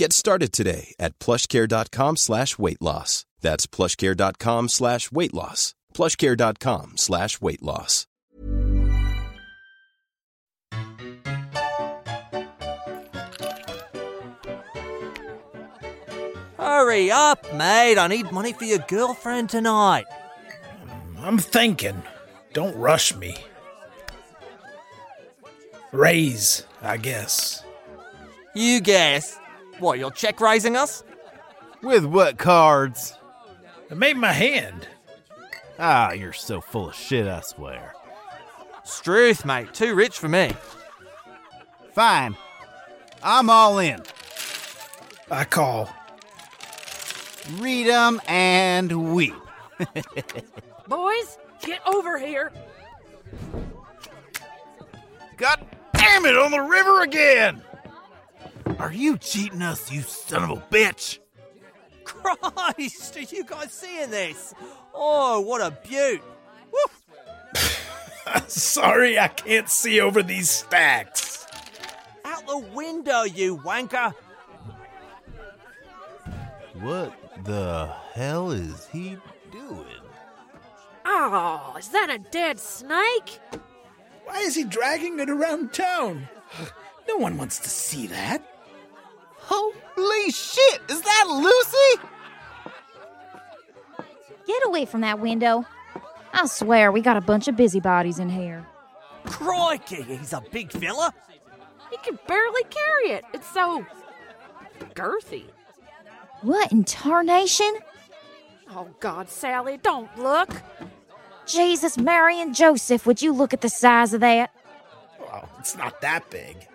Get started today at plushcare.com slash weight loss. That's plushcare.com slash weight loss. Plushcare.com slash weight loss. Hurry up, mate. I need money for your girlfriend tonight. I'm thinking. Don't rush me. Raise, I guess. You guess. What, you're check raising us? With what cards? I made my hand. Ah, you're so full of shit, I swear. Struth, mate. Too rich for me. Fine. I'm all in. I call. Read 'em and weep. Boys, get over here. God damn it, on the river again! Are you cheating us, you son of a bitch? Christ, are you guys seeing this? Oh, what a beaut. Sorry, I can't see over these stacks. Out the window, you wanker. What the hell is he doing? Oh, is that a dead snake? Why is he dragging it around town? No one wants to see that. Holy shit! Is that Lucy? Get away from that window. I swear we got a bunch of busybodies in here. Crikey, he's a big fella. He can barely carry it. It's so girthy. What in tarnation? Oh, God, Sally, don't look. Jesus, Mary, and Joseph, would you look at the size of that? Well, it's not that big.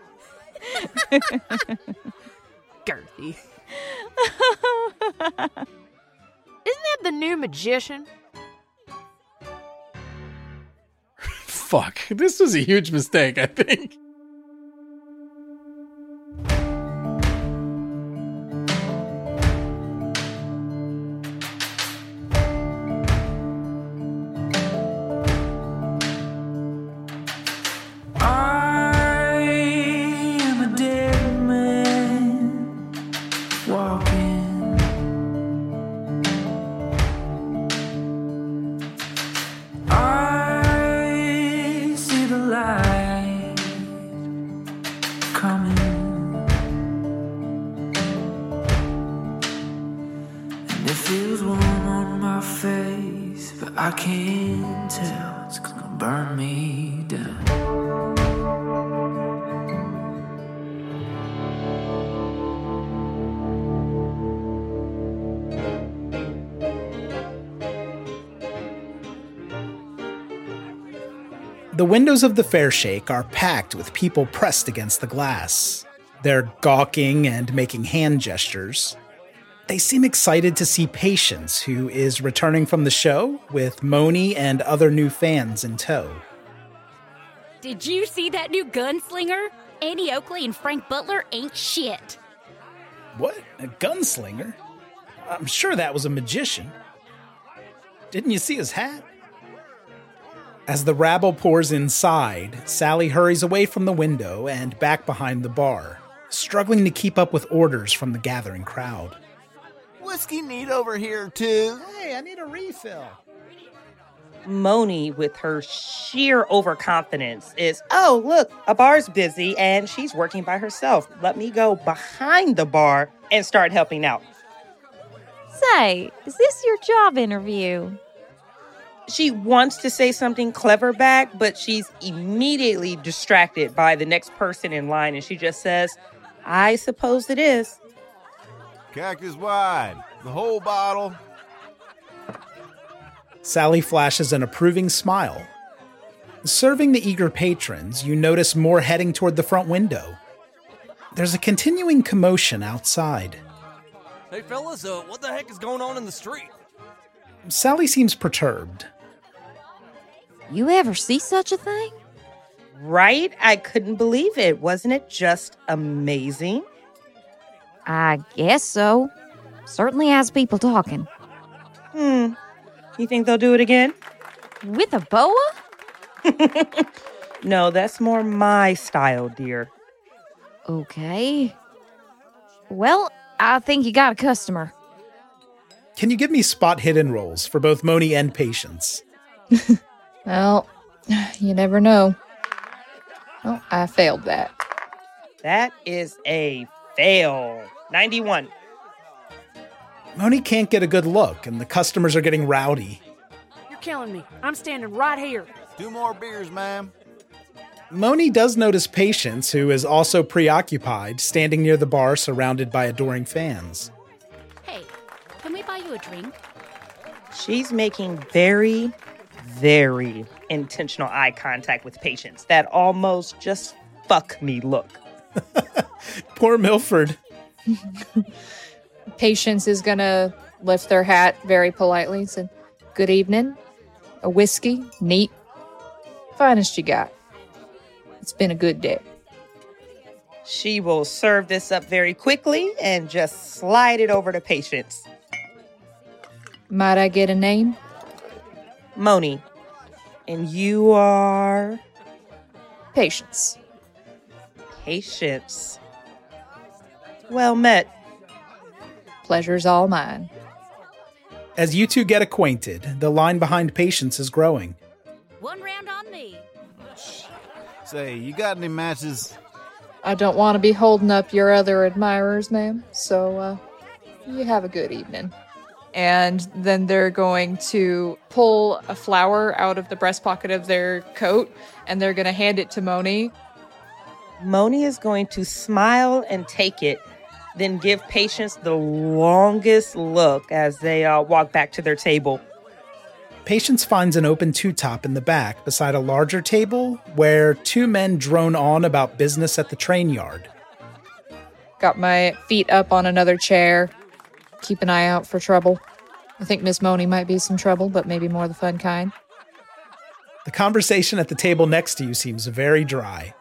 Girthy. Isn't that the new magician? Fuck. This was a huge mistake, I think. The windows of the fair shake are packed with people pressed against the glass. They're gawking and making hand gestures. They seem excited to see Patience, who is returning from the show with Moni and other new fans in tow. Did you see that new gunslinger? Annie Oakley and Frank Butler ain't shit. What? A gunslinger? I'm sure that was a magician. Didn't you see his hat? As the rabble pours inside, Sally hurries away from the window and back behind the bar, struggling to keep up with orders from the gathering crowd. Whiskey neat over here, too. Hey, I need a refill. Moni, with her sheer overconfidence, is oh, look, a bar's busy and she's working by herself. Let me go behind the bar and start helping out. Say, is this your job interview? She wants to say something clever back, but she's immediately distracted by the next person in line and she just says, I suppose it is. Cactus wide. The whole bottle. Sally flashes an approving smile. Serving the eager patrons, you notice more heading toward the front window. There's a continuing commotion outside. Hey, fellas, uh, what the heck is going on in the street? Sally seems perturbed. You ever see such a thing? Right? I couldn't believe it. Wasn't it just amazing? I guess so. Certainly has people talking. Hmm. You think they'll do it again? With a boa? No, that's more my style, dear. Okay. Well, I think you got a customer. Can you give me spot hidden rolls for both Moni and Patience? Well, you never know. Oh, I failed that. That is a fail. 91. Moni can't get a good look, and the customers are getting rowdy. You're killing me. I'm standing right here. Two more beers, ma'am. Moni does notice Patience, who is also preoccupied, standing near the bar surrounded by adoring fans. Hey, can we buy you a drink? She's making very, very intentional eye contact with Patience that almost just fuck me look. Poor Milford. Patience is gonna lift their hat very politely and say, Good evening. A whiskey, neat. Finest you got. It's been a good day. She will serve this up very quickly and just slide it over to Patience. Might I get a name? Moni. And you are Patience. Patience. Well met. Pleasure's all mine. As you two get acquainted, the line behind Patience is growing. One round on me. Say, you got any matches? I don't want to be holding up your other admirers, ma'am. So, uh, you have a good evening. And then they're going to pull a flower out of the breast pocket of their coat and they're going to hand it to Moni. Moni is going to smile and take it, then give Patience the longest look as they uh, walk back to their table. Patience finds an open two top in the back beside a larger table where two men drone on about business at the train yard. Got my feet up on another chair. Keep an eye out for trouble. I think Miss Moni might be some trouble, but maybe more the fun kind. The conversation at the table next to you seems very dry.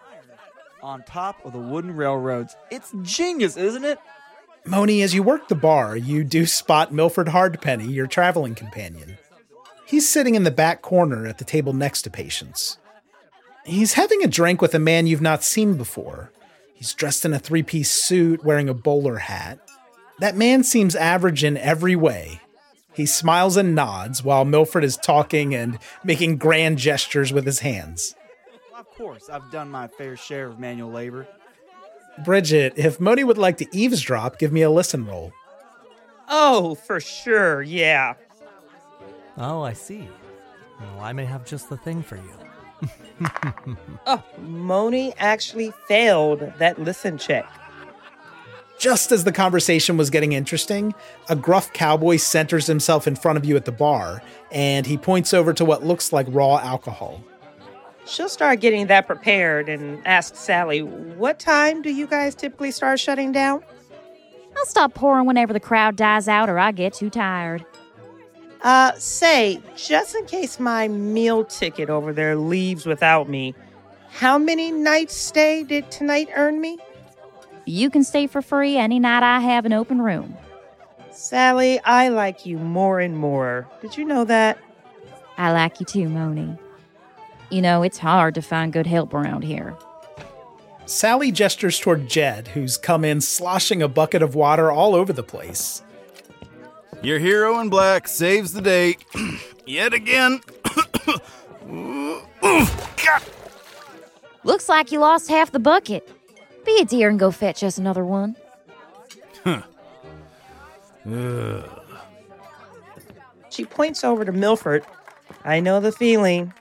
On top of the wooden railroads. It's genius, isn't it? Moni, as you work the bar, you do spot Milford Hardpenny, your traveling companion. He's sitting in the back corner at the table next to Patience. He's having a drink with a man you've not seen before. He's dressed in a three piece suit, wearing a bowler hat. That man seems average in every way. He smiles and nods while Milford is talking and making grand gestures with his hands. Of course, I've done my fair share of manual labor. Bridget, if Moni would like to eavesdrop, give me a listen roll. Oh, for sure, yeah. Oh, I see. Well, I may have just the thing for you. Oh, Moni actually failed that listen check. Just as the conversation was getting interesting, a gruff cowboy centers himself in front of you at the bar, and he points over to what looks like raw alcohol. She'll start getting that prepared and ask Sally, What time do you guys typically start shutting down? I'll stop pouring whenever the crowd dies out or I get too tired. Uh, say, just in case my meal ticket over there leaves without me, how many nights stay did tonight earn me? You can stay for free any night I have an open room. Sally, I like you more and more. Did you know that? I like you too, Moni. You know, it's hard to find good help around here. Sally gestures toward Jed, who's come in sloshing a bucket of water all over the place. Your hero in black saves the day yet again. Looks like you lost half the bucket. Be a dear and go fetch us another one. Huh. Ugh. She points over to Milford. I know the feeling.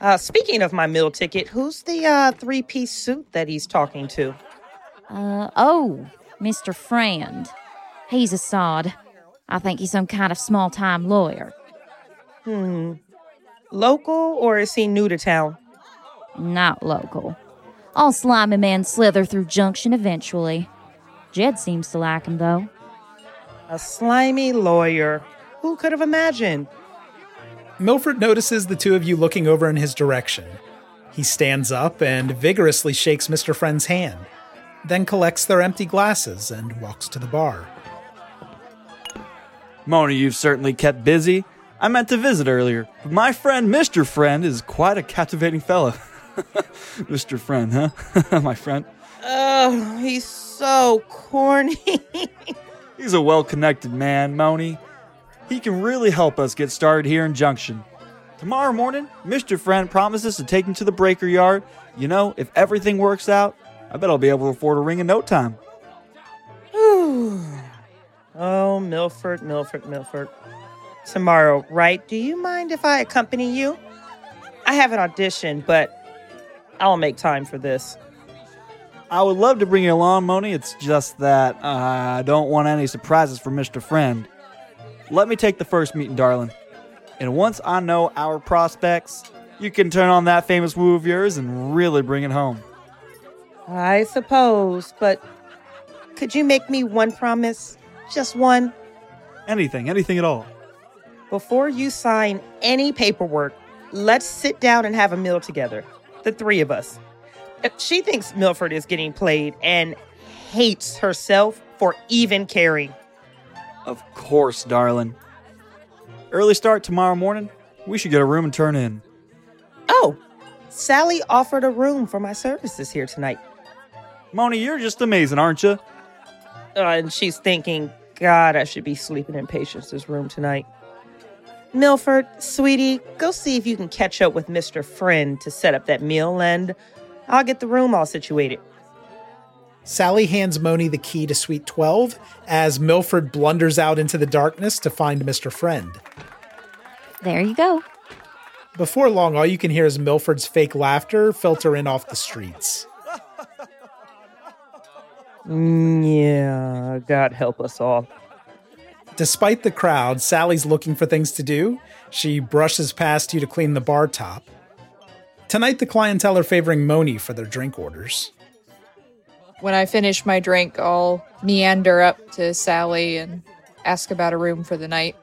Uh, speaking of my meal ticket, who's the uh, three piece suit that he's talking to? Uh, oh, Mr. Friend. He's a sod. I think he's some kind of small time lawyer. Hmm. Local or is he new to town? Not local. All slimy men slither through Junction eventually. Jed seems to like him, though. A slimy lawyer. Who could have imagined? Milford notices the two of you looking over in his direction. He stands up and vigorously shakes Mr. Friend's hand, then collects their empty glasses and walks to the bar. Mona, you've certainly kept busy. I meant to visit earlier, but my friend Mr. Friend is quite a captivating fellow. Mr. Friend, huh? my friend. Oh, he's so corny. He's a well connected man, Moni. He can really help us get started here in Junction. Tomorrow morning, Mr. Friend promises to take him to the breaker yard. You know, if everything works out, I bet I'll be able to afford a ring in no time. oh, Milford, Milford, Milford. Tomorrow, right? Do you mind if I accompany you? I have an audition, but I'll make time for this. I would love to bring you along, Moni. It's just that uh, I don't want any surprises for Mr. Friend. Let me take the first meeting, darling. And once I know our prospects, you can turn on that famous woo of yours and really bring it home. I suppose, but could you make me one promise? Just one? Anything, anything at all. Before you sign any paperwork, let's sit down and have a meal together. The three of us. She thinks Milford is getting played and hates herself for even caring. Of course, darling. Early start tomorrow morning. We should get a room and turn in. Oh, Sally offered a room for my services here tonight. Moni, you're just amazing, aren't you? Uh, and she's thinking, God, I should be sleeping in Patience's room tonight. Milford, sweetie, go see if you can catch up with Mr. Friend to set up that meal, and I'll get the room all situated. Sally hands Moni the key to Suite 12 as Milford blunders out into the darkness to find Mr. Friend. There you go. Before long, all you can hear is Milford's fake laughter filter in off the streets. Mm, yeah, God help us all. Despite the crowd, Sally's looking for things to do. She brushes past you to clean the bar top. Tonight, the clientele are favoring Moni for their drink orders. When I finish my drink, I'll meander up to Sally and ask about a room for the night.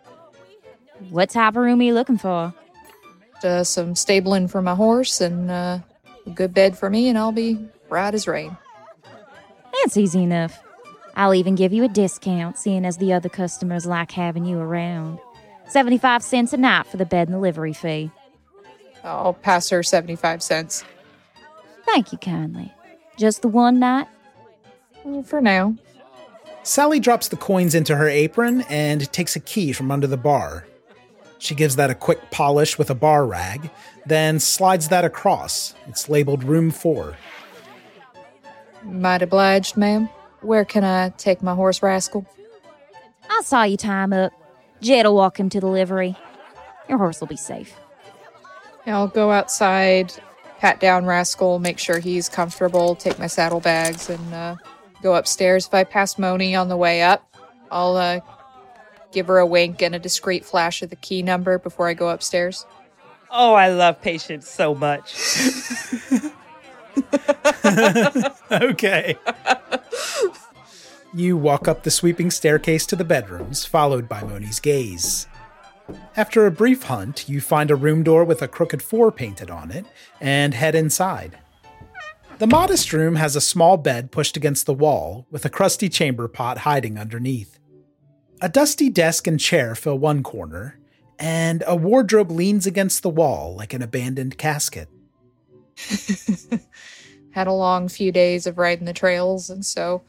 What type of room are you looking for? Uh, some stabling for my horse and uh, a good bed for me, and I'll be right as rain. That's easy enough. I'll even give you a discount, seeing as the other customers like having you around. 75 cents a night for the bed and the livery fee. I'll pass her 75 cents. Thank you kindly. Just the one night? Mm, for now. Sally drops the coins into her apron and takes a key from under the bar. She gives that a quick polish with a bar rag, then slides that across. It's labeled Room 4. Might obliged, ma'am. Where can I take my horse, Rascal? I saw you tie him up. Jed'll walk him to the livery. Your horse will be safe. I'll go outside, pat down Rascal, make sure he's comfortable, take my saddlebags, and uh, go upstairs. If I pass Moni on the way up, I'll uh, give her a wink and a discreet flash of the key number before I go upstairs. Oh, I love Patience so much. okay. You walk up the sweeping staircase to the bedrooms, followed by Moni's gaze. After a brief hunt, you find a room door with a crooked four painted on it and head inside. The modest room has a small bed pushed against the wall, with a crusty chamber pot hiding underneath. A dusty desk and chair fill one corner, and a wardrobe leans against the wall like an abandoned casket. Had a long few days of riding the trails, and so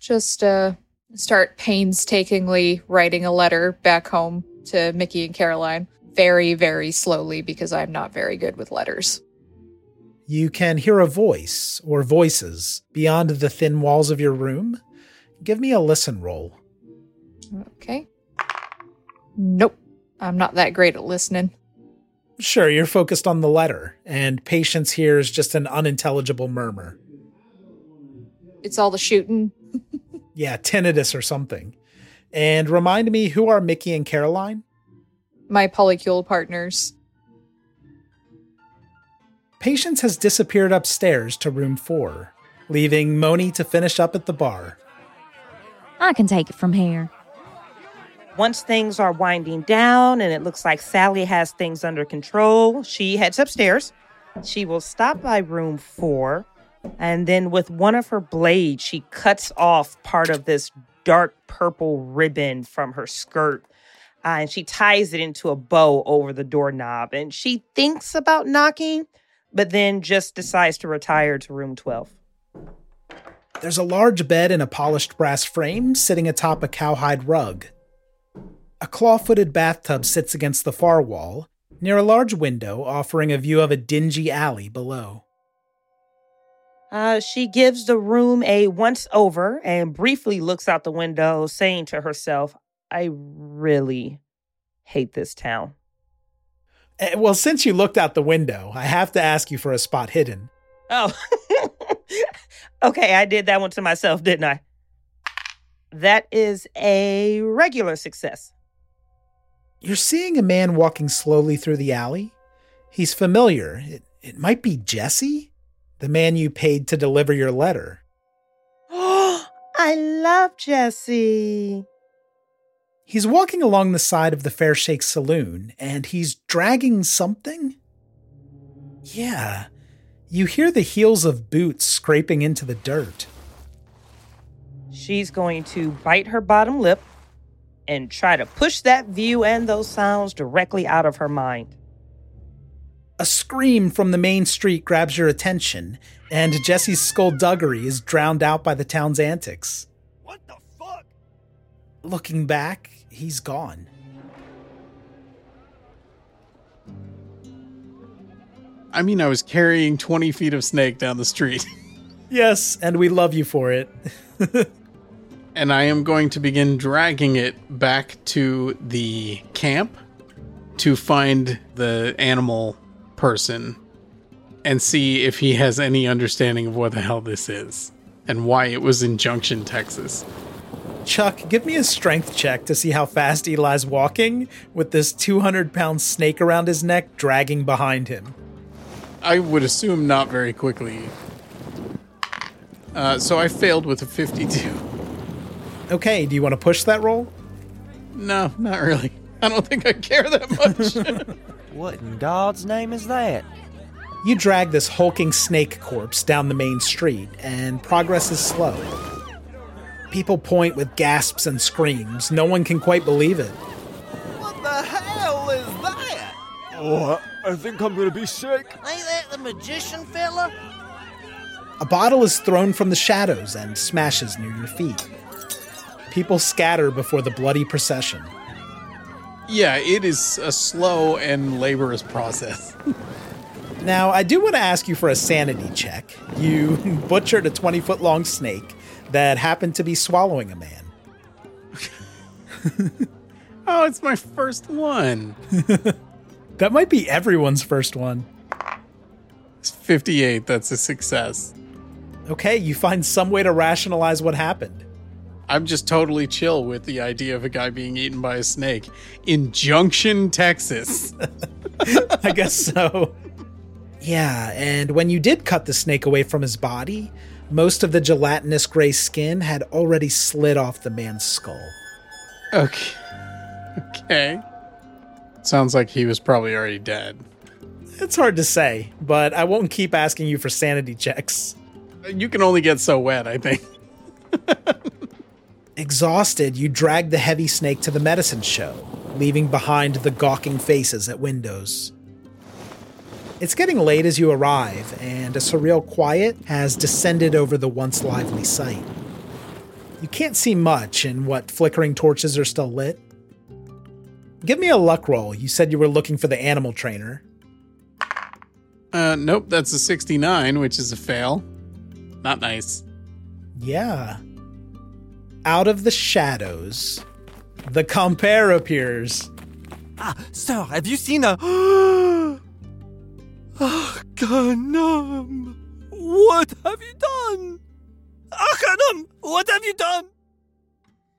just uh, start painstakingly writing a letter back home to Mickey and Caroline. Very, very slowly because I'm not very good with letters. You can hear a voice or voices beyond the thin walls of your room. Give me a listen roll. Okay. Nope. I'm not that great at listening. Sure, you're focused on the letter, and Patience here is just an unintelligible murmur. It's all the shooting. Yeah, tinnitus or something. And remind me, who are Mickey and Caroline? My polycule partners. Patience has disappeared upstairs to room four, leaving Moni to finish up at the bar. I can take it from here. Once things are winding down and it looks like Sally has things under control, she heads upstairs. She will stop by room four, and then with one of her blades, she cuts off part of this dark purple ribbon from her skirt. Uh, and she ties it into a bow over the doorknob. And she thinks about knocking, but then just decides to retire to room 12. There's a large bed in a polished brass frame sitting atop a cowhide rug. A claw footed bathtub sits against the far wall, near a large window offering a view of a dingy alley below. Uh, she gives the room a once over and briefly looks out the window, saying to herself, I really hate this town. Eh, Well, since you looked out the window, I have to ask you for a spot hidden. Oh, okay. I did that one to myself, didn't I? That is a regular success. You're seeing a man walking slowly through the alley. He's familiar. It, it might be Jesse, the man you paid to deliver your letter. Oh, I love Jesse. He's walking along the side of the Fair Shake Saloon, and he's dragging something? Yeah. You hear the heels of boots scraping into the dirt. She's going to bite her bottom lip and try to push that view and those sounds directly out of her mind. A scream from the main street grabs your attention, and Jesse's skullduggery is drowned out by the town's antics. What the fuck? Looking back, he's gone. I mean, I was carrying 20 feet of snake down the street. Yes, and we love you for it. and I am going to begin dragging it back to the camp to find the animal person and see if he has any understanding of what the hell this is and why it was in Junction, Texas. Chuck, give me a strength check to see how fast Eli's walking with this 200 pound snake around his neck dragging behind him. I would assume not very quickly. Uh, so I failed with a 52. Okay, do you want to push that roll? No, not really. I don't think I care that much. what in God's name is that? You drag this hulking snake corpse down the main street, and progress is slow. People point with gasps and screams. No one can quite believe it. What the hell is that? Oh, I think I'm gonna be sick. Ain't that the magician fella? A bottle is thrown from the shadows and smashes near your feet. People scatter before the bloody procession. Yeah, it is a slow and laborious process. now, I do want to ask you for a sanity check. You butchered a 20 foot long snake that happened to be swallowing a man. oh, it's my first one. that might be everyone's first one. It's 58. That's a success. Okay, you find some way to rationalize what happened. I'm just totally chill with the idea of a guy being eaten by a snake in Junction, Texas. I guess so. Yeah, and when you did cut the snake away from his body, most of the gelatinous gray skin had already slid off the man's skull. Okay. Okay. Sounds like he was probably already dead. It's hard to say, but I won't keep asking you for sanity checks. You can only get so wet, I think. Exhausted, you drag the heavy snake to the medicine show, leaving behind the gawking faces at windows. It's getting late as you arrive, and a surreal quiet has descended over the once lively site. You can't see much in what flickering torches are still lit. Give me a luck roll. You said you were looking for the animal trainer. Uh, nope, that's a 69, which is a fail. Not nice. Yeah. Out of the shadows, the compere appears. Ah, sir, have you seen a. oh, Ganem! What have you done? Ganem, what have you done?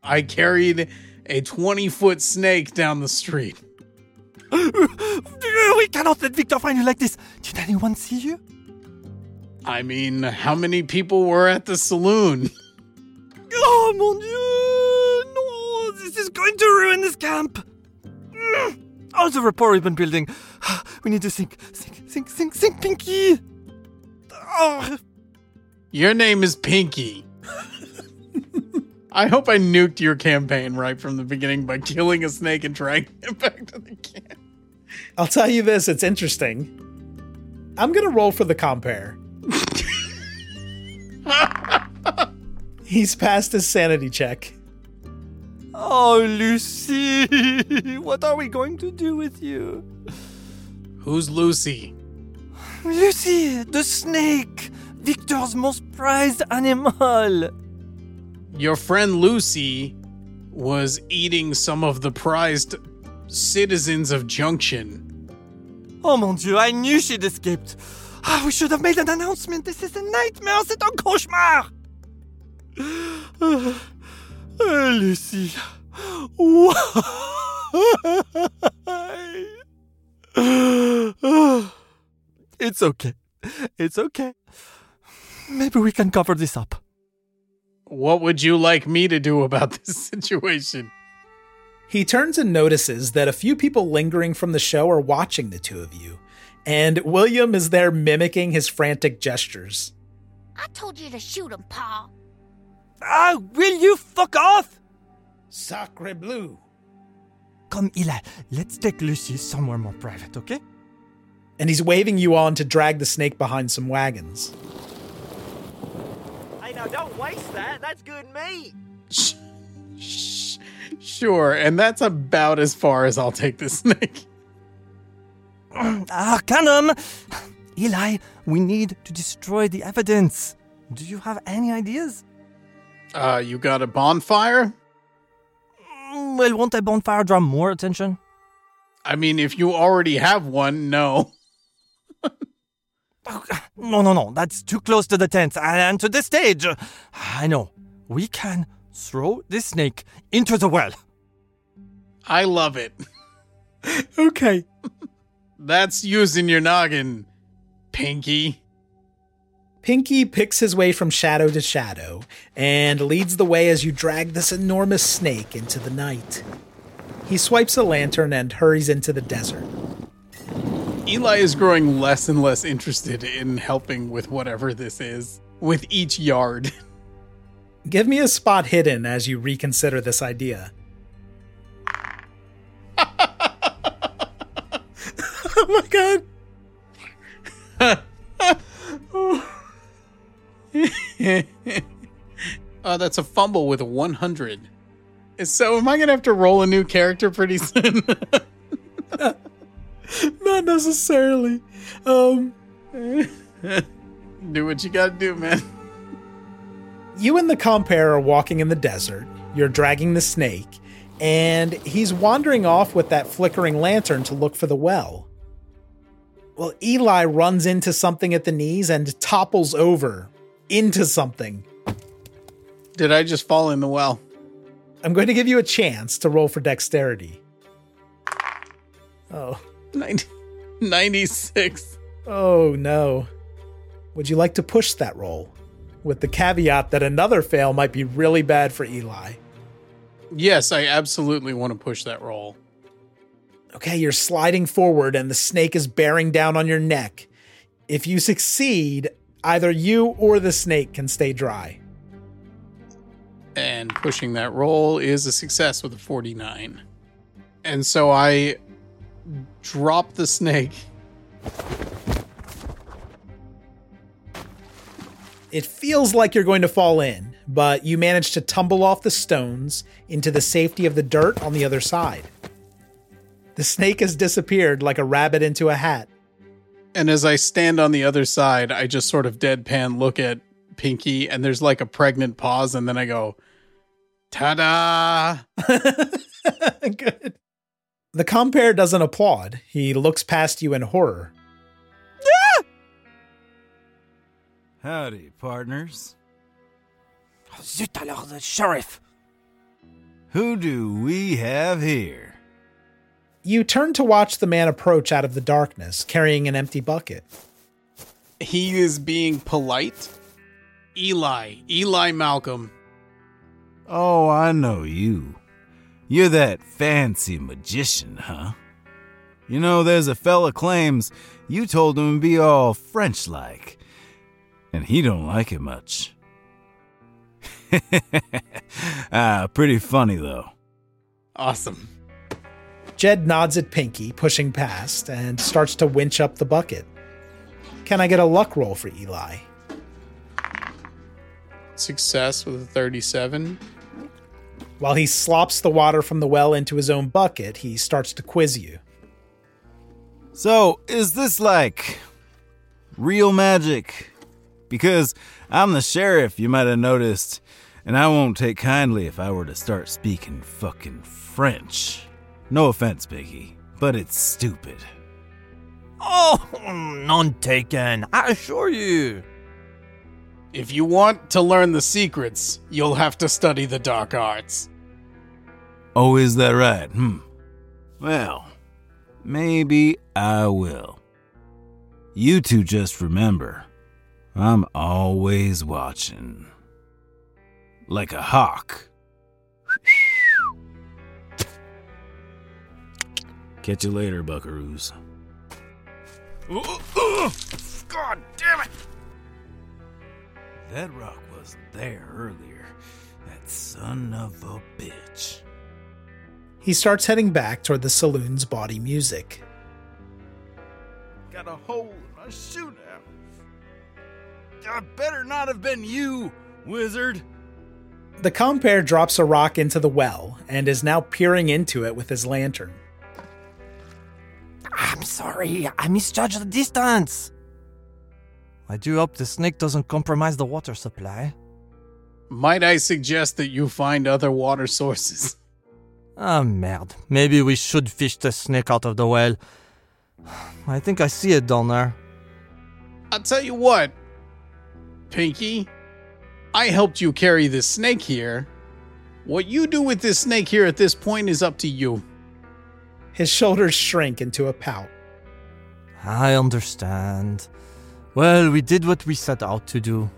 I carried a 20 foot snake down the street. we cannot let Victor find you like this. Did anyone see you? I mean, how many people were at the saloon? Oh mon dieu! No, this is going to ruin this camp. Mm. All the rapport we've been building. We need to think, think, think, think, think, Pinky. Oh. Your name is Pinky. I hope I nuked your campaign right from the beginning by killing a snake and dragging it back to the camp. I'll tell you this, it's interesting. I'm going to roll for the compere. He's passed his sanity check. Oh, Lucy, what are we going to do with you? Who's Lucy? Lucy, the snake, Victor's most prized animal. Your friend Lucy was eating some of the prized citizens of Junction. Oh mon dieu, I knew she'd escaped. Oh, we should have made an announcement. This is a nightmare. C'est un cauchemar. Uh, uh, Lucy. Why? it's okay. It's okay. Maybe we can cover this up. What would you like me to do about this situation? He turns and notices that a few people lingering from the show are watching the two of you, and William is there mimicking his frantic gestures. I told you to shoot him, Pa. Ah, will you fuck off? Sacre bleu. Come, Eli, let's take Lucy somewhere more private, okay? And he's waving you on to drag the snake behind some wagons. Hey, now don't waste that. That's good meat. Shh, shh, sure, and that's about as far as I'll take the snake. Arcanum! Eli, we need to destroy the evidence. Do you have any ideas? Uh, you got a bonfire? Mm, Well, won't a bonfire draw more attention? I mean, if you already have one, no. No, no, no. That's too close to the tent and to the stage. I know. We can throw this snake into the well. I love it. okay. That's using your noggin, Pinky. Pinky picks his way from shadow to shadow and leads the way as you drag this enormous snake into the night. He swipes a lantern and hurries into the desert. Eli is growing less and less interested in helping with whatever this is with each yard. Give me a spot hidden as you reconsider this idea. oh my god. uh, that's a fumble with 100. So, am I going to have to roll a new character pretty soon? Not necessarily. Um do what you got to do, man. You and the compere are walking in the desert. You're dragging the snake, and he's wandering off with that flickering lantern to look for the well. Well, Eli runs into something at the knees and topples over into something. Did I just fall in the well? I'm going to give you a chance to roll for dexterity. Oh. 90, 96. Oh, no. Would you like to push that roll? With the caveat that another fail might be really bad for Eli. Yes, I absolutely want to push that roll. Okay, you're sliding forward and the snake is bearing down on your neck. If you succeed, either you or the snake can stay dry. And pushing that roll is a success with a 49. And so I drop the snake. It feels like you're going to fall in, but you manage to tumble off the stones into the safety of the dirt on the other side. The snake has disappeared like a rabbit into a hat. And as I stand on the other side, I just sort of deadpan look at Pinky, and there's like a pregnant pause, and then I go, ta da! Good. The compere doesn't applaud. He looks past you in horror. Yeah! Howdy, partners. Zut alors, the sheriff! Who do we have here? You turn to watch the man approach out of the darkness, carrying an empty bucket. He is being polite. Eli, Eli Malcolm. Oh, I know you. You're that fancy magician, huh? You know, there's a fella claims you told him to be all French like, and he don't like it much. ah, pretty funny though. Awesome. Jed nods at Pinky, pushing past, and starts to winch up the bucket. Can I get a luck roll for Eli? Success with a 37. While he slops the water from the well into his own bucket, he starts to quiz you. So, is this like real magic? Because I'm the sheriff, you might have noticed, and I won't take kindly if I were to start speaking fucking French. No offense, Biggie, but it's stupid. Oh, none taken. I assure you. If you want to learn the secrets, you'll have to study the dark arts. Oh, is that right? Hmm. Well, maybe I will. You two just remember, I'm always watching. Like a hawk. Catch you later, buckaroos. God damn it! That rock wasn't there earlier. That son of a bitch. He starts heading back toward the saloon's body music. Got a hole in my shoe now. That better not have been you, wizard. The compere drops a rock into the well and is now peering into it with his lantern. I'm sorry, I misjudged the distance. I do hope the snake doesn't compromise the water supply. Might I suggest that you find other water sources? Ah, merde. Maybe we should fish the snake out of the well. I think I see it down there. I'll tell you what, Pinky. I helped you carry this snake here. What you do with this snake here at this point is up to you. His shoulders shrink into a pout. I understand. Well, we did what we set out to do.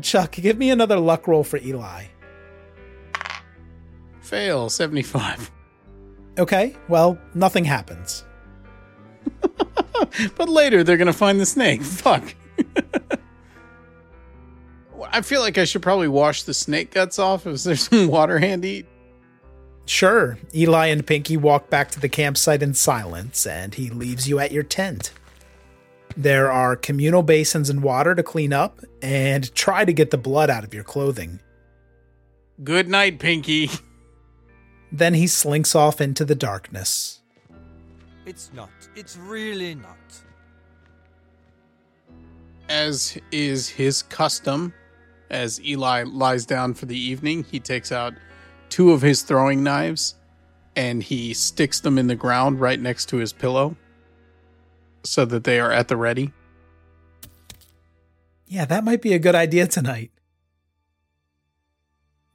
Chuck, give me another luck roll for Eli. Fail 75. Okay, well, nothing happens. but later they're gonna find the snake. Fuck. I feel like I should probably wash the snake guts off. Is there some water handy? Sure. Eli and Pinky walk back to the campsite in silence, and he leaves you at your tent. There are communal basins and water to clean up, and try to get the blood out of your clothing. Good night, Pinky. Then he slinks off into the darkness. It's not. It's really not. As is his custom, as Eli lies down for the evening, he takes out two of his throwing knives and he sticks them in the ground right next to his pillow so that they are at the ready. Yeah, that might be a good idea tonight.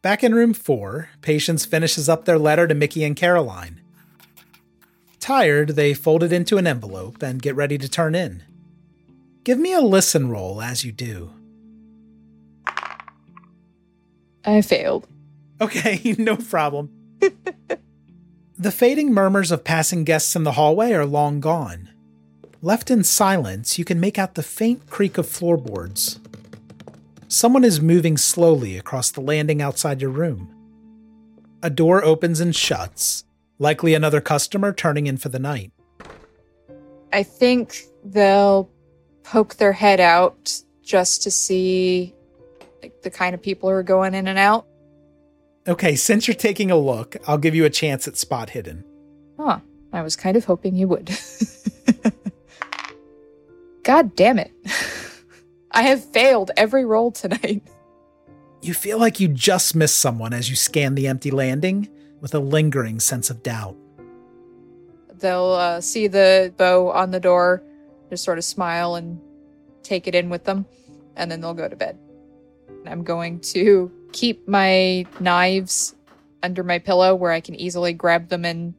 Back in room four, Patience finishes up their letter to Mickey and Caroline. Tired, they fold it into an envelope and get ready to turn in. Give me a listen roll as you do. I failed. Okay, no problem. the fading murmurs of passing guests in the hallway are long gone. Left in silence, you can make out the faint creak of floorboards. Someone is moving slowly across the landing outside your room. A door opens and shuts, likely another customer turning in for the night. I think they'll poke their head out just to see like the kind of people who are going in and out. Okay, since you're taking a look, I'll give you a chance at spot hidden. Huh. I was kind of hoping you would. God damn it. I have failed every roll tonight. You feel like you just missed someone as you scan the empty landing with a lingering sense of doubt. They'll uh, see the bow on the door, just sort of smile and take it in with them, and then they'll go to bed. I'm going to keep my knives under my pillow where I can easily grab them and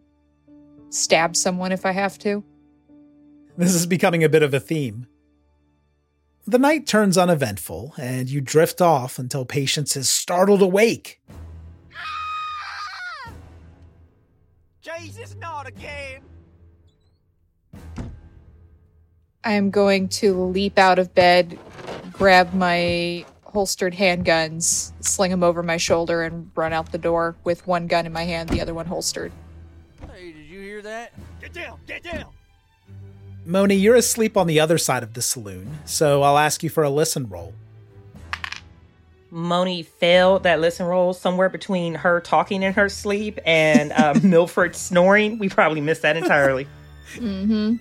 stab someone if I have to. This is becoming a bit of a theme. The night turns uneventful, and you drift off until Patience is startled awake. Ah! Jesus, not again! I am going to leap out of bed, grab my holstered handguns, sling them over my shoulder, and run out the door with one gun in my hand, the other one holstered. Hey, did you hear that? Get down, get down! Moni, you're asleep on the other side of the saloon, so I'll ask you for a listen roll. Moni failed that listen roll somewhere between her talking in her sleep and uh, Milford snoring. We probably missed that entirely. mm-hmm.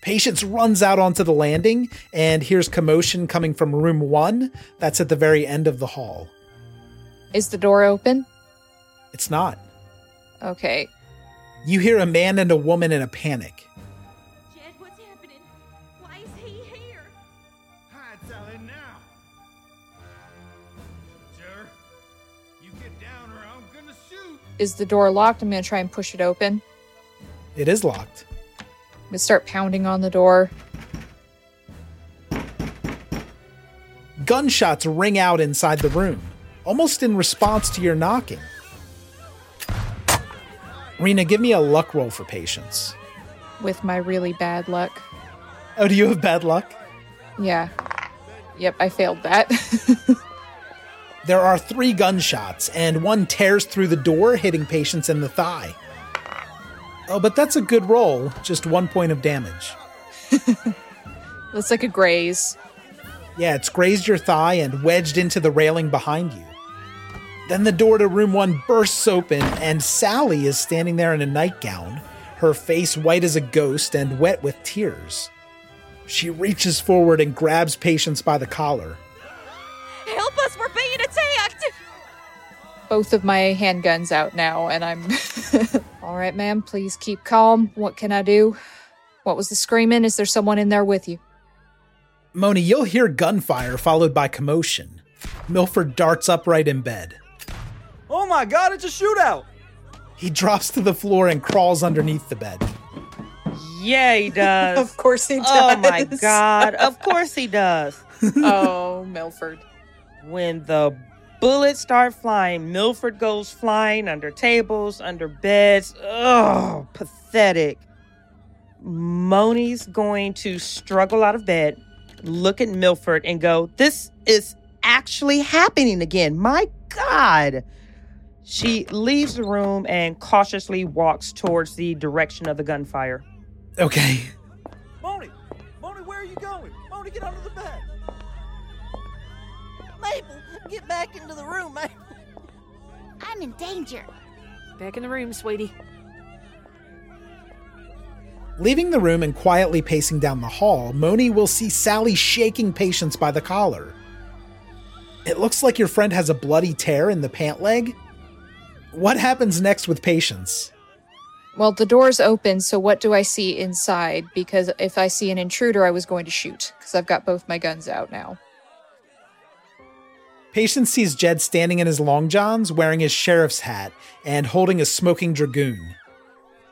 Patience runs out onto the landing and hears commotion coming from room one. That's at the very end of the hall. Is the door open? It's not. Okay. You hear a man and a woman in a panic. Jed, what's happening? Why is he here? Hide, Sally, now! Sir, you get down or I'm gonna shoot! Is the door locked? I'm going to try and push it open. It is locked. To start pounding on the door. Gunshots ring out inside the room, almost in response to your knocking. Rena, give me a luck roll for patience. With my really bad luck. Oh, do you have bad luck? Yeah. Yep, I failed that. There are three gunshots, and one tears through the door, hitting Patience in the thigh. Oh, but that's a good roll, just one point of damage. That's like a graze. Yeah, it's grazed your thigh and wedged into the railing behind you. Then the door to room one bursts open, and Sally is standing there in a nightgown, her face white as a ghost and wet with tears. She reaches forward and grabs Patience by the collar. Help us, we're being attacked! Both of my handguns out now, and I'm. All right, ma'am, please keep calm. What can I do? What was the screaming? Is there someone in there with you? Moni, you'll hear gunfire followed by commotion. Milford darts upright in bed. Oh my god, it's a shootout! He drops to the floor and crawls underneath the bed. Yeah, he does. Of course he does. Oh my god. Of course he does. oh, Milford. When the bullets start flying, Milford goes flying under tables, under beds. Oh, pathetic. Moni's going to struggle out of bed, look at Milford, and go, This is actually happening again. My God. She leaves the room and cautiously walks towards the direction of the gunfire. Okay. Moni! Moni, where are you going? Moni, get under the get back into the room, Mabel. I'm in danger. Back in the room, sweetie. Leaving the room and quietly pacing down the hall, Moni will see Sally shaking Patience by the collar. It looks like your friend has a bloody tear in the pant leg. What happens next with Patience? Well, the door's open, so what do I see inside? Because if I see an intruder, I was going to shoot, because I've got both my guns out now. Patience sees Jed standing in his long johns, wearing his sheriff's hat, and holding a smoking dragoon.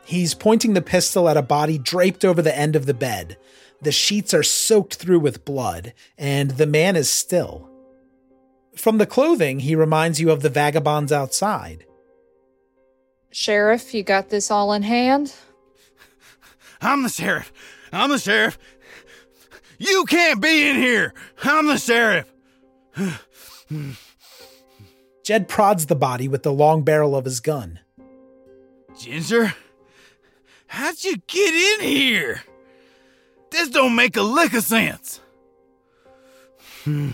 He's pointing the pistol at a body draped over the end of the bed. The sheets are soaked through with blood, and the man is still. From the clothing, he reminds you of the vagabonds outside. Sheriff, you got this all in hand? I'm the sheriff. I'm the sheriff. You can't be in here. I'm the sheriff. Jed prods the body with the long barrel of his gun. Ginger, how'd you get in here? This don't make a lick of sense. Hmm.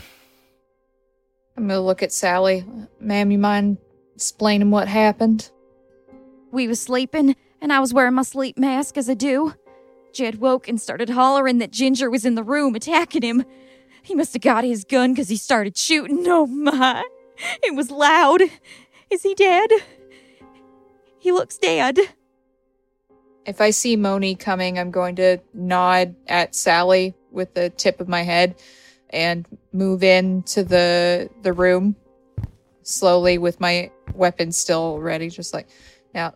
I'm gonna look at Sally. Ma'am, you mind explaining what happened? We was sleeping, and I was wearing my sleep mask as I do. Jed woke and started hollering that Ginger was in the room attacking him. He must have got his gun because he started shooting. Oh my. It was loud. Is he dead? He looks dead. If I see Moni coming, I'm going to nod at Sally with the tip of my head and move into the the room slowly with my weapon still ready, just like now.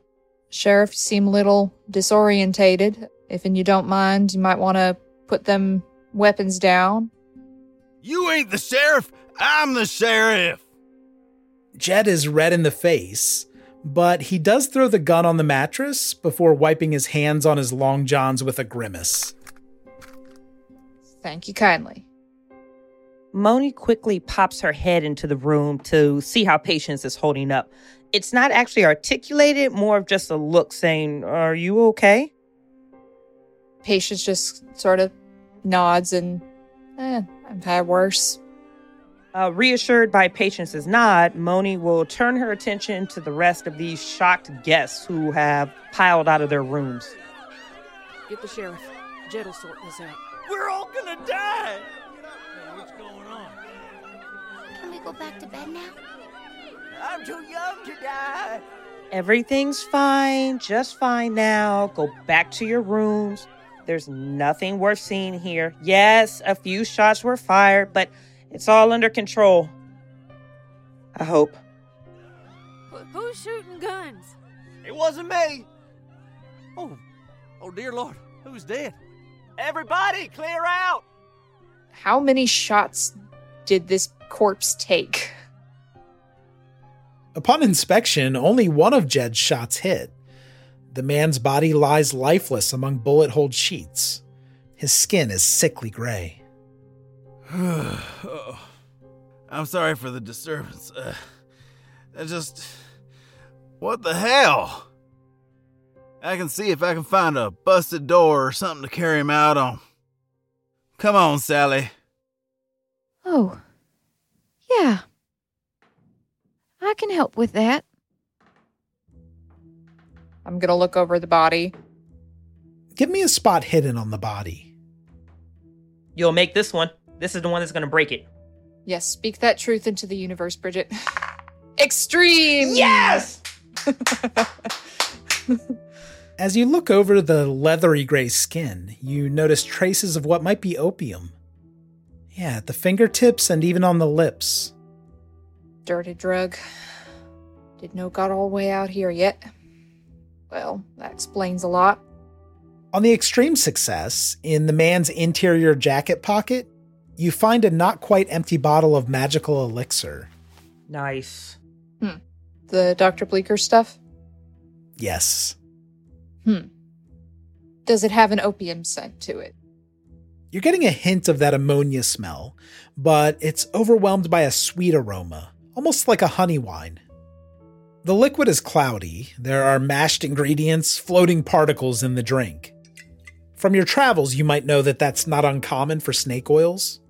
Sheriff, seem a little disorientated. If and you don't mind, you might want to put them weapons down. You ain't the sheriff. I'm the sheriff. Jed is red in the face, but he does throw the gun on the mattress before wiping his hands on his long johns with a grimace. Thank you kindly. Moni quickly pops her head into the room to see how Patience is holding up. It's not actually articulated, more of just a look saying, Are you okay? Patience just sort of nods and, eh, I've had worse. Uh, reassured by Patience's nod, Moni will turn her attention to the rest of these shocked guests who have piled out of their rooms. Get the sheriff. Jed will sort this out. We're all gonna die. What's going on? Can we go back to bed now? I'm too young to die. Everything's fine, just fine now. Go back to your rooms. There's nothing worth seeing here. Yes, a few shots were fired, but it's all under control. I hope. Wh- Who's shooting guns? It wasn't me. Oh, oh dear Lord, who's dead? Everybody, clear out. How many shots did this corpse take? Upon inspection, only one of Jed's shots hit. The man's body lies lifeless among bullet holed sheets. His skin is sickly gray. oh, I'm sorry for the disturbance. Uh, I just. What the hell? I can see if I can find a busted door or something to carry him out on. Come on, Sally. Oh, yeah. I can help with that. I'm gonna look over the body Give me a spot hidden on the body. You'll make this one. This is the one that's going to break it. Yes, speak that truth into the universe, Bridget. Extreme! Yes! As you look over the leathery gray skin, you notice traces of what might be opium. Yeah, at the fingertips and even on the lips. Dirty drug. Didn't know it got all the way out here yet. Well, that explains a lot. On the extreme success, in the man's interior jacket pocket, you find a not quite empty bottle of magical elixir. Nice. Hmm. The Dr. Bleeker stuff? Yes. Hmm. Does it have an opium scent to it? You're getting a hint of that ammonia smell, but it's overwhelmed by a sweet aroma, almost like a honey wine. The liquid is cloudy. There are mashed ingredients, floating particles in the drink. From your travels, you might know that that's not uncommon for snake oils.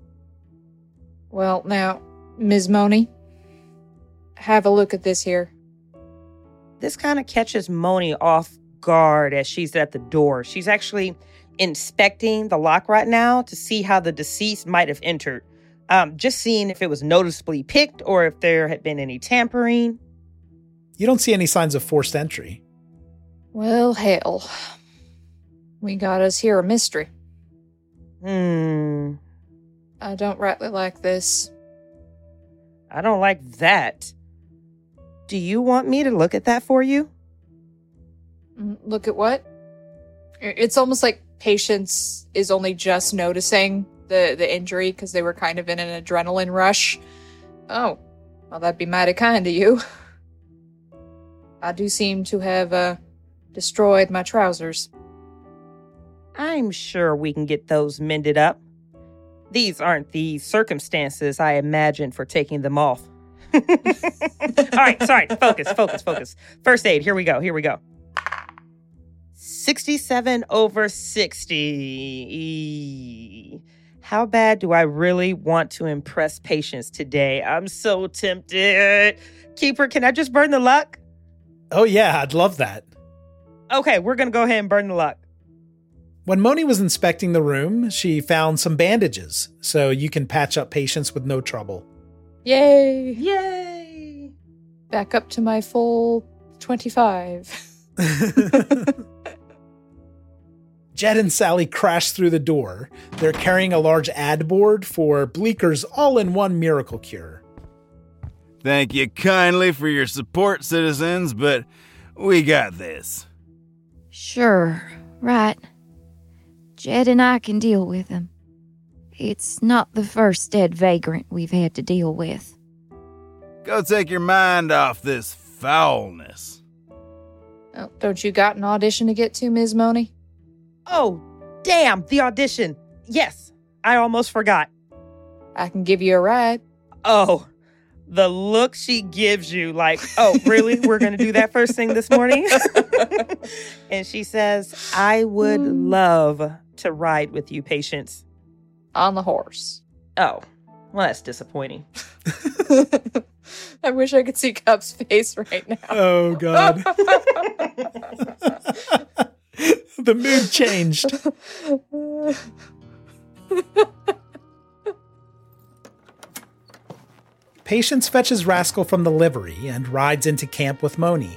Well, now, Ms. Moni, have a look at this here. This kind of catches Moni off guard as she's at the door. She's actually inspecting the lock right now to see how the deceased might have entered. Um, just seeing if it was noticeably picked or if there had been any tampering. You don't see any signs of forced entry. Well, hell. We got us here a mystery. Hmm. I don't rightly like this. I don't like that. Do you want me to look at that for you? Mm, Look at what? It's almost like Patience is only just noticing the, the injury because they were kind of in an adrenaline rush. Oh, well, that'd be mighty kind of you. I do seem to have uh, destroyed my trousers. I'm sure we can get those mended up. These aren't the circumstances I imagined for taking them off. All right, sorry. Focus, focus, focus. First aid. Here we go. Here we go. 67 over 60. How bad do I really want to impress Patience today? I'm so tempted. Keeper, can I just burn the luck? Oh, yeah, I'd love that. Okay, we're going to go ahead and burn the luck. When Moni was inspecting the room, she found some bandages, so you can patch up Patience with no trouble. Yay! Yay! Back up to my full 25. Jed and Sally crash through the door. They're carrying a large ad board for Bleeker's all in one miracle cure. Thank you kindly for your support, citizens, but we got this. Sure, right. Jed and I can deal with him. It's not the first dead vagrant we've had to deal with. Go take your mind off this foulness. Oh, don't you got an audition to get to, Ms. Moni? Oh, damn, the audition. Yes, I almost forgot. I can give you a ride. Oh, the look she gives you, like, oh, really? We're going to do that first thing this morning? and she says, I would hmm. love to ride with you, patience. On the horse. Oh, well, that's disappointing. I wish I could see Cup's face right now. Oh, God. the mood changed. Patience fetches Rascal from the livery and rides into camp with Moni.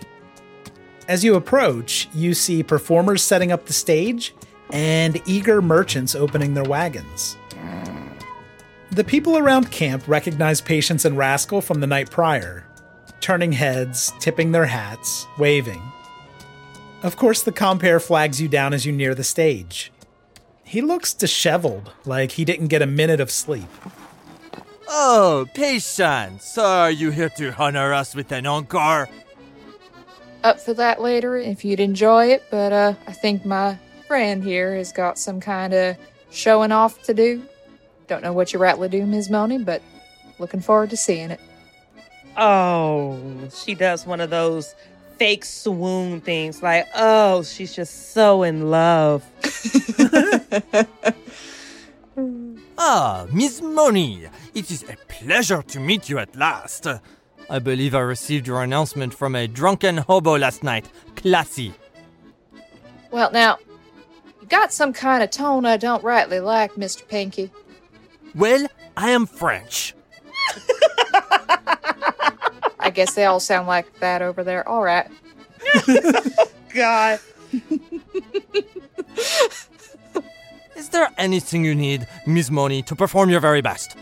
As you approach, you see performers setting up the stage and eager merchants opening their wagons. The people around camp recognize Patience and Rascal from the night prior, turning heads, tipping their hats, waving. Of course, the compere flags you down as you near the stage. He looks disheveled, like he didn't get a minute of sleep. Oh, Patience, are you here to honor us with an encore? Up for that later if you'd enjoy it, but uh, I think my friend here has got some kind of showing off to do. Don't know what you rightly do, Ms. Moni, but looking forward to seeing it. Oh, she does one of those fake swoon things like, oh, she's just so in love. Ah, Miss Moni, it is a pleasure to meet you at last. I believe I received your announcement from a drunken hobo last night. Classy. Well, now, you got some kind of tone I don't rightly like, Mr. Pinky. Well, I am French. I guess they all sound like that over there. All right. God. Is there anything you need, Miss Moni, to perform your very best?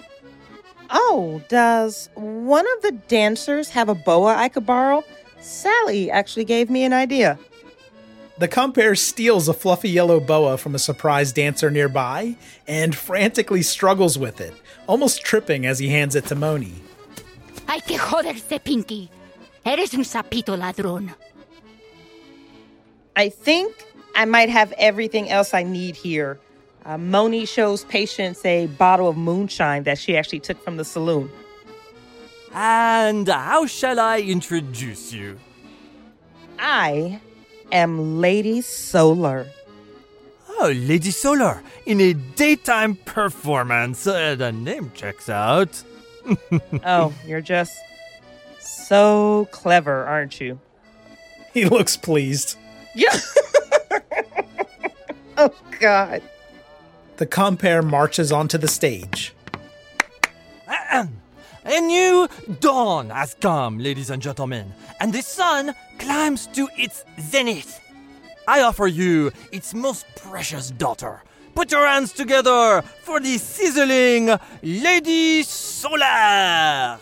Oh, does one of the dancers have a boa I could borrow? Sally actually gave me an idea. The compere steals a fluffy yellow boa from a surprised dancer nearby and frantically struggles with it, almost tripping as he hands it to Moni. Hay que joderse, Pinky. Eres un sapito ladrón. I think I might have everything else I need here. Uh, Moni shows Patience a bottle of moonshine that she actually took from the saloon. And how shall I introduce you? I am Lady Solar. Oh, Lady Solar, in a daytime performance. Uh, the name checks out. oh, you're just so clever, aren't you? He looks pleased. Yeah. oh, God. The compere marches onto the stage. A new dawn has come, ladies and gentlemen, and the sun climbs to its zenith. I offer you its most precious daughter. Put your hands together for the sizzling Lady Solar.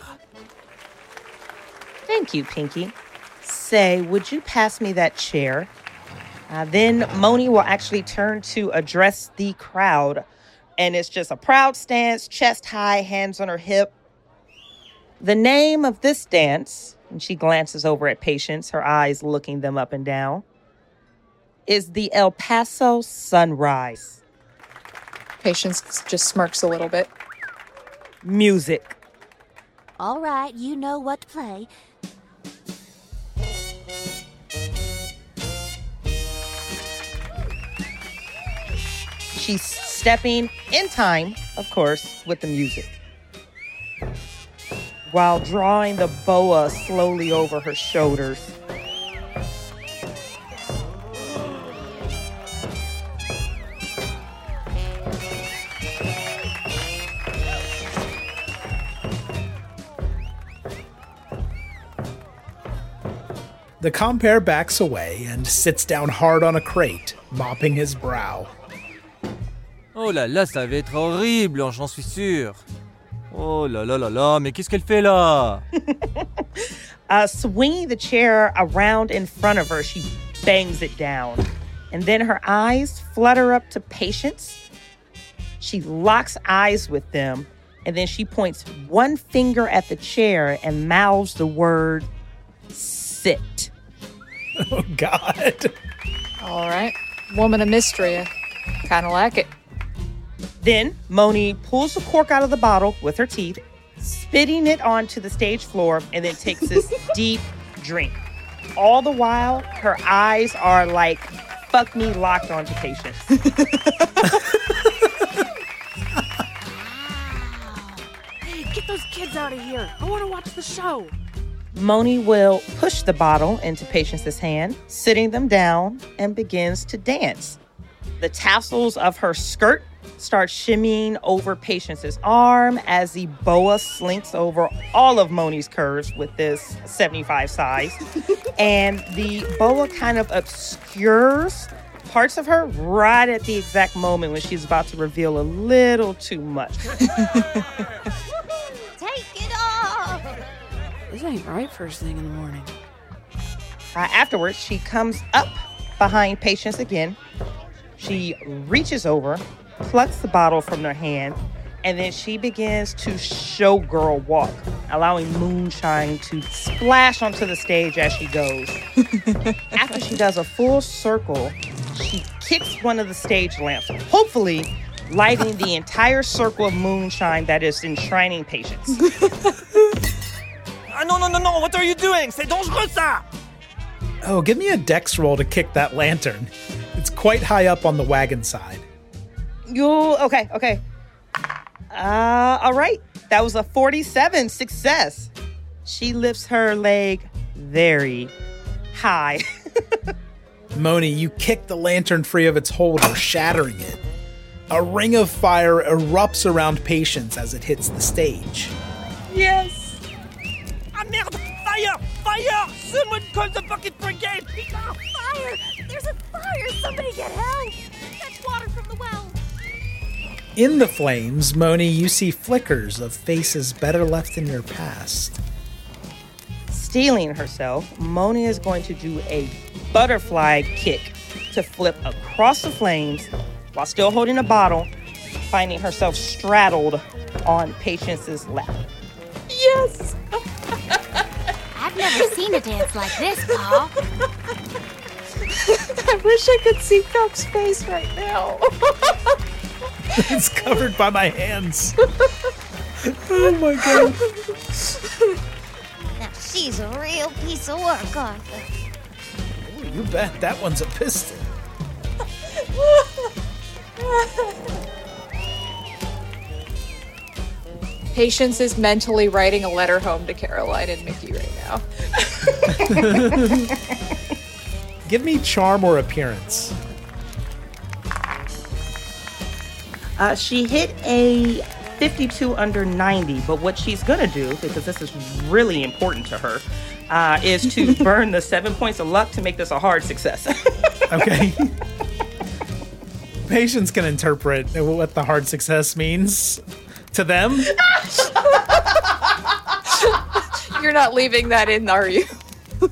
Thank you, Pinky. Say, would you pass me that chair? Uh, then Moni will actually turn to address the crowd. And it's just a proud stance, chest high, hands on her hip. The name of this dance, and she glances over at Patience, her eyes looking them up and down, is the El Paso Sunrise. Patience just smirks a little bit. Music. All right, you know what to play. She's stepping in time, of course, with the music, while drawing the boa slowly over her shoulders. The compere backs away and sits down hard on a crate, mopping his brow. Oh là là, ça va être horrible, j'en suis sûr. Oh là là là là, mais qu'est-ce qu'elle fait là? Uh, swinging the chair around in front of her, she bangs it down. And then her eyes flutter up to Patience. She locks eyes with them, and then she points one finger at the chair and mouths the word sit. Oh, God. All right. Woman of mystery. Kind of like it. Then Moni pulls the cork out of the bottle with her teeth, spitting it onto the stage floor, and then takes this deep drink. All the while, her eyes are like fuck me locked onto Patience. Hey, get those kids out of here. I want to watch the show. Moni will push the bottle into Patience's hand, sitting them down, and begins to dance. The tassels of her skirt start shimmying over Patience's arm as the boa slinks over all of Moni's curves with this 75 size. and the boa kind of obscures parts of her right at the exact moment when she's about to reveal a little too much. Take it off! This ain't right first thing in the morning. Uh, afterwards, she comes up behind Patience again. She reaches over, plucks the bottle from their hand, and then she begins to showgirl walk, allowing moonshine to splash onto the stage as she goes. After she does a full circle, she kicks one of the stage lamps, hopefully lighting the entire circle of moonshine that is enshrining Patience. Ah no, no, no, non, what are you doing? C'est dangereux ça! Oh, give me a dex roll to kick that lantern. It's quite high up on the wagon side. You okay? Okay. Uh, all right. That was a 47 success. She lifts her leg very high. Moni, you kick the lantern free of its holder, shattering it. A ring of fire erupts around Patience as it hits the stage. Yes. Ah merde! Fire! Fire! Someone call the bucket brigade! Fire! There's a fire! Somebody get help! Fetch water from the well! In the flames, Moni, you see flickers of faces better left in your past. Steeling herself, Moni is going to do a butterfly kick to flip across the flames while still holding a bottle, finding herself straddled on Patience's lap. Yes! I've never seen a dance like this, Paul. I wish I could see Cup's face right now. it's covered by my hands. oh my god. Now she's a real piece of work, Arthur. Ooh, you bet that one's a piston. Patience is mentally writing a letter home to Caroline and Mickey right now. Give me charm or appearance. Uh, she hit a 52 under 90, but what she's gonna do, because this is really important to her, uh, is to burn the seven points of luck to make this a hard success. Okay. Patience can interpret what the hard success means to them. You're not leaving that in, are you? oh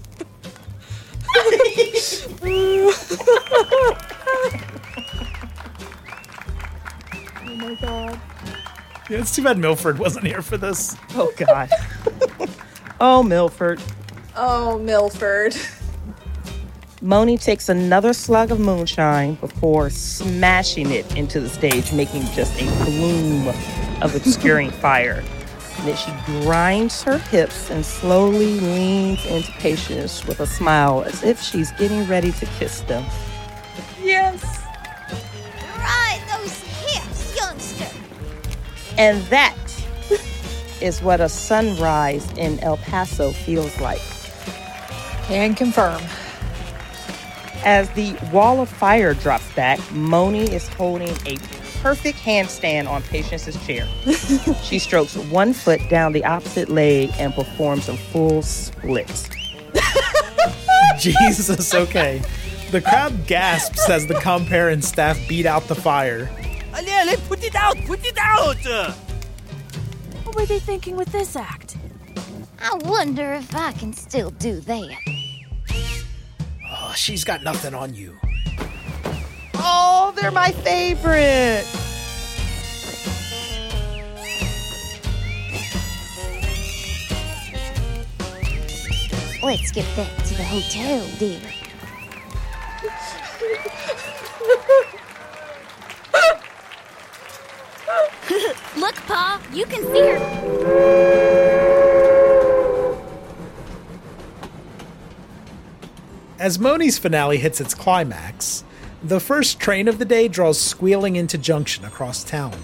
my god. Yeah, it's too bad Milford wasn't here for this. oh, God. oh, Milford. Oh, Milford. Moni takes another slug of moonshine before smashing it into the stage, making just a bloom of obscuring fire. And then she grinds her hips and slowly leans into Patience with a smile as if she's getting ready to kiss them. yes. Right, those hips, youngster. And that is what a sunrise in El Paso feels like. Can confirm. As the wall of fire drops back, Moni is holding a perfect handstand on Patience's chair. she strokes one foot down the opposite leg and performs a full split. Jesus, okay. The crowd gasps as the compere and staff beat out the fire. Allez, allez, put it out! Put it out! What were they thinking with this act? I wonder if I can still do that. Oh, she's got nothing on you. Oh, they're my favorite. Oh, let's get back to the hotel, dear. Look, Pa, you can see her. As Moni's finale hits its climax, the first train of the day draws squealing into Junction across town.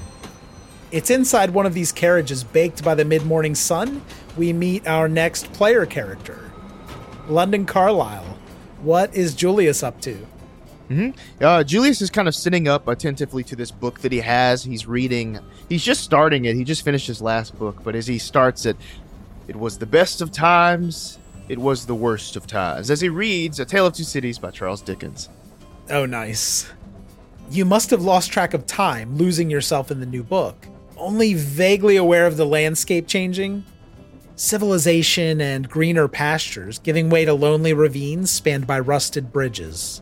It's inside one of these carriages baked by the mid morning sun we meet our next player character, London Carlisle. What is Julius up to? hmm Uh, Julius is kind of sitting up attentively to this book that he has. He's reading. He's just starting it. He just finished his last book, but as he starts it, it was the best of times. It was the worst of times. As he reads A Tale of Two Cities by Charles Dickens. Oh, nice. You must have lost track of time, losing yourself in the new book. Only vaguely aware of the landscape changing? Civilization and greener pastures, giving way to lonely ravines spanned by rusted bridges.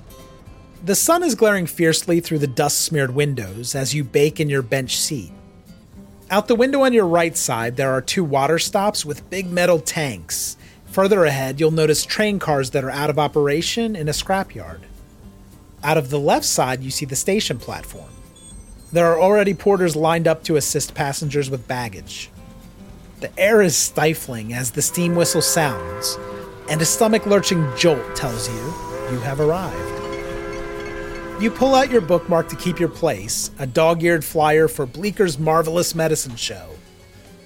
The sun is glaring fiercely through the dust smeared windows as you bake in your bench seat. Out the window on your right side, there are two water stops with big metal tanks. Further ahead, you'll notice train cars that are out of operation in a scrapyard. Out of the left side, you see the station platform. There are already porters lined up to assist passengers with baggage. The air is stifling as the steam whistle sounds, and a stomach lurching jolt tells you you have arrived. You pull out your bookmark to keep your place, a dog eared flyer for Bleeker's Marvelous Medicine Show.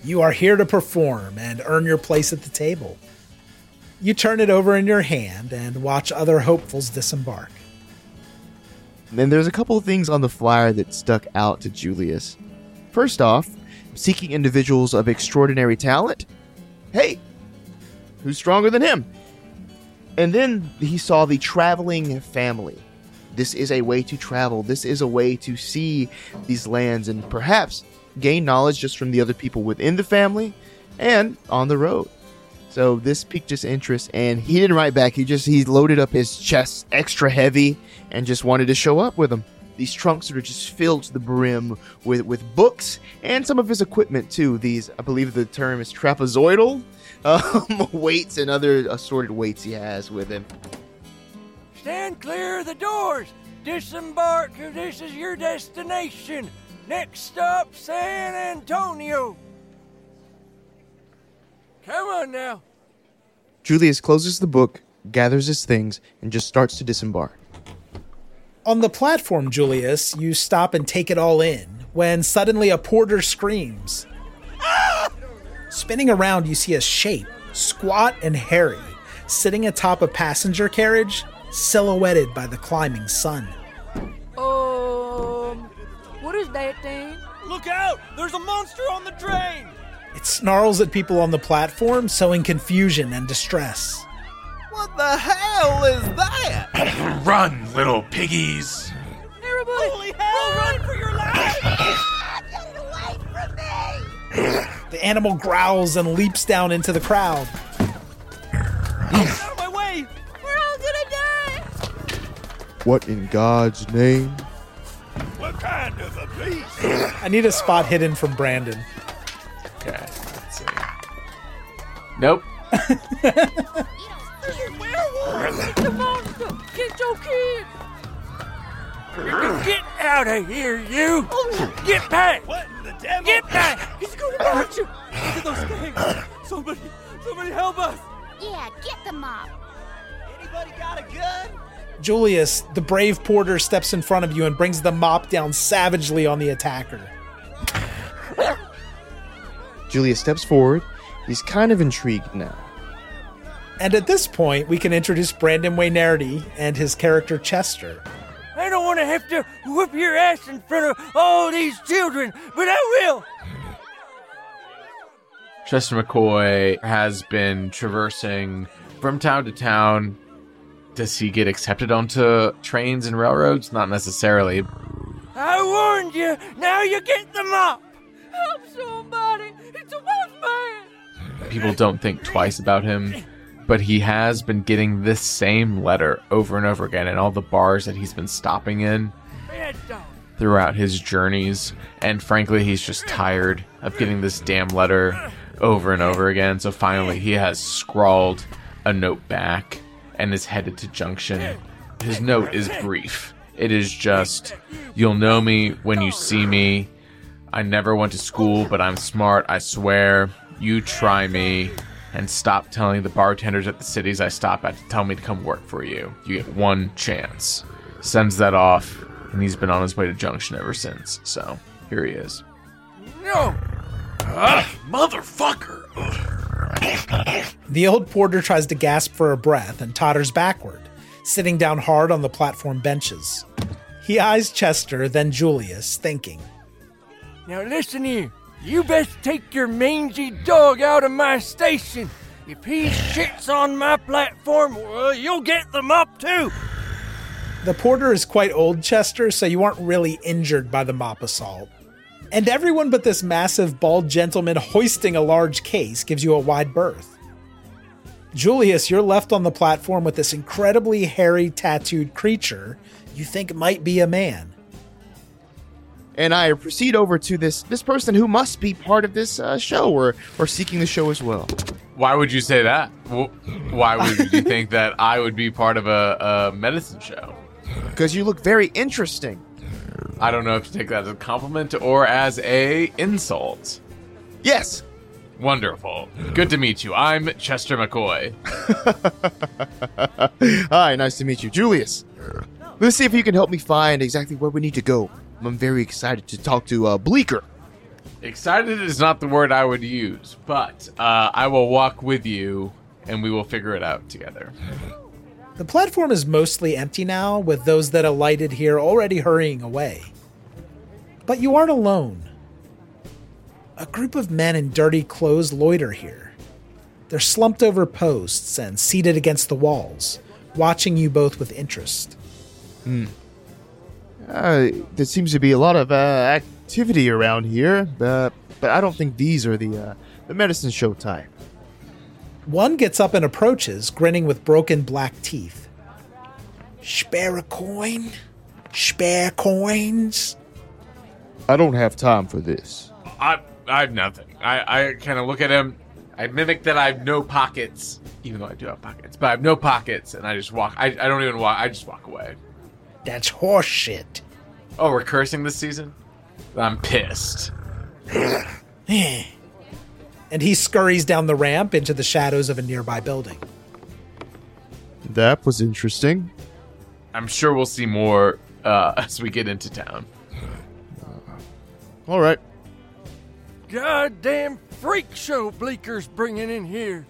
You are here to perform and earn your place at the table. You turn it over in your hand and watch other hopefuls disembark. And there's a couple of things on the flyer that stuck out to Julius. First off, seeking individuals of extraordinary talent. Hey, who's stronger than him? And then he saw the traveling family. This is a way to travel. This is a way to see these lands and perhaps gain knowledge just from the other people within the family and on the road. So this piqued his interest, and he didn't write back. He just he loaded up his chest extra heavy and just wanted to show up with them. These trunks are just filled to the brim with with books and some of his equipment too. These I believe the term is trapezoidal um, weights and other assorted weights he has with him. Stand clear of the doors. Disembark this is your destination. Next stop, San Antonio. Come on now. Julius closes the book, gathers his things, and just starts to disembark. On the platform, Julius, you stop and take it all in when suddenly a porter screams. Spinning around, you see a shape, squat and hairy, sitting atop a passenger carriage, silhouetted by the climbing sun. Um, what is that thing? Look out! There's a monster on the train! It snarls at people on the platform, sowing confusion and distress. What the hell is that? Run, little piggies! Everybody, Holy hell! Run for your life! Get away from me! The animal growls and leaps down into the crowd. Out of my way! We're all gonna die! What in God's name? What kind of a beast? I need a spot hidden from Brandon. Okay, let's see. Nope. Werewolf! The monster! Get your kid! Get out of here, you! Get back! What in the devil? Get back! He's gonna hurt you! Look at those things! Somebody, somebody help us! Yeah, get the mop. Anybody got a gun? Julius, the brave porter, steps in front of you and brings the mop down savagely on the attacker. Julius steps forward. He's kind of intrigued now. And at this point, we can introduce Brandon Waynarity and his character Chester. I don't want to have to whoop your ass in front of all these children, but I will! Chester McCoy has been traversing from town to town. Does he get accepted onto trains and railroads? Not necessarily. I warned you! Now you get the mop! Help somebody! People don't think twice about him, but he has been getting this same letter over and over again in all the bars that he's been stopping in throughout his journeys. And frankly, he's just tired of getting this damn letter over and over again. So finally, he has scrawled a note back and is headed to Junction. His note is brief. It is just, You'll know me when you see me. I never went to school, but I'm smart, I swear. You try me. And stop telling the bartenders at the cities I stop at to tell me to come work for you. You get one chance. Sends that off, and he's been on his way to Junction ever since. So, here he is. No! Ah, motherfucker! The old porter tries to gasp for a breath and totters backward, sitting down hard on the platform benches. He eyes Chester, then Julius, thinking. Now listen here. You best take your mangy dog out of my station. If he shits on my platform, well, you'll get the mop too. The porter is quite old, Chester, so you aren't really injured by the mop assault. And everyone but this massive, bald gentleman hoisting a large case gives you a wide berth. Julius, you're left on the platform with this incredibly hairy, tattooed creature you think might be a man. And I proceed over to this this person who must be part of this uh, show or or seeking the show as well. Why would you say that? Why would you think that I would be part of a, a medicine show? Because you look very interesting. I don't know if to take that as a compliment or as a insult. Yes. Wonderful. Good to meet you. I'm Chester McCoy. Hi, nice to meet you, Julius. Let's see if you can help me find exactly where we need to go. I'm very excited to talk to uh, Bleeker. Excited is not the word I would use, but uh, I will walk with you and we will figure it out together. The platform is mostly empty now, with those that alighted here already hurrying away. But you aren't alone. A group of men in dirty clothes loiter here. They're slumped over posts and seated against the walls, watching you both with interest. Hmm. Uh, there seems to be a lot of uh, activity around here, uh, but I don't think these are the uh, the medicine show type. One gets up and approaches, grinning with broken black teeth. Spare a coin? Spare coins? I don't have time for this. I I have nothing. I, I kind of look at him. I mimic that I have no pockets, even though I do have pockets. But I have no pockets, and I just walk. I, I don't even walk. I just walk away. That's horseshit. Oh, we're cursing this season. I'm pissed. and he scurries down the ramp into the shadows of a nearby building. That was interesting. I'm sure we'll see more uh, as we get into town. All right. Goddamn freak show Bleeker's bringing in here.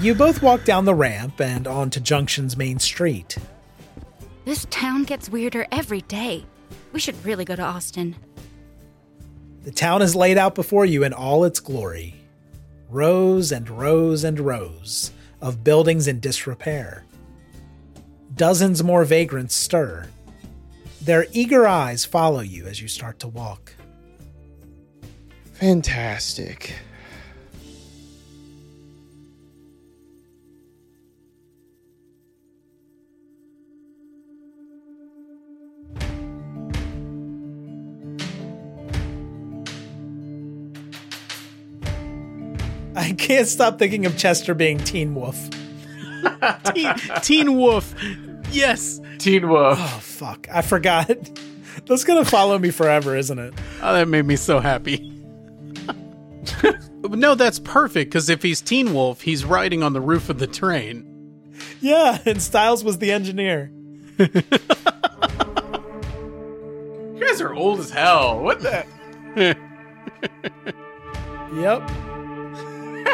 You both walk down the ramp and onto Junction's main street. This town gets weirder every day. We should really go to Austin. The town is laid out before you in all its glory rows and rows and rows of buildings in disrepair. Dozens more vagrants stir. Their eager eyes follow you as you start to walk. Fantastic. I can't stop thinking of Chester being Teen Wolf. teen, teen Wolf. Yes. Teen Wolf. Oh, fuck. I forgot. That's going to follow me forever, isn't it? Oh, that made me so happy. no, that's perfect because if he's Teen Wolf, he's riding on the roof of the train. Yeah, and Stiles was the engineer. You guys are old as hell. What the? Yep.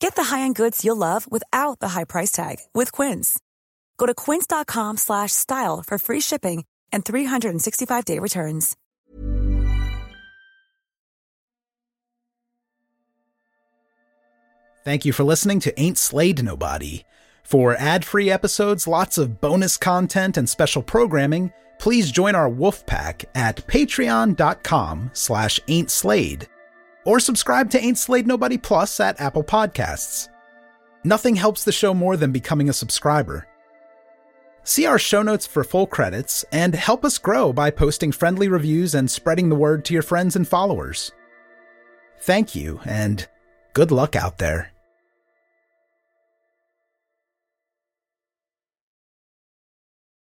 Get the high-end goods you'll love without the high price tag with Quince. Go to quince.com slash style for free shipping and 365-day returns. Thank you for listening to Ain't Slayed Nobody. For ad-free episodes, lots of bonus content, and special programming, please join our wolf pack at patreon.com slash ain't slayed or subscribe to Ain't Slayed Nobody Plus at Apple Podcasts. Nothing helps the show more than becoming a subscriber. See our show notes for full credits and help us grow by posting friendly reviews and spreading the word to your friends and followers. Thank you, and good luck out there.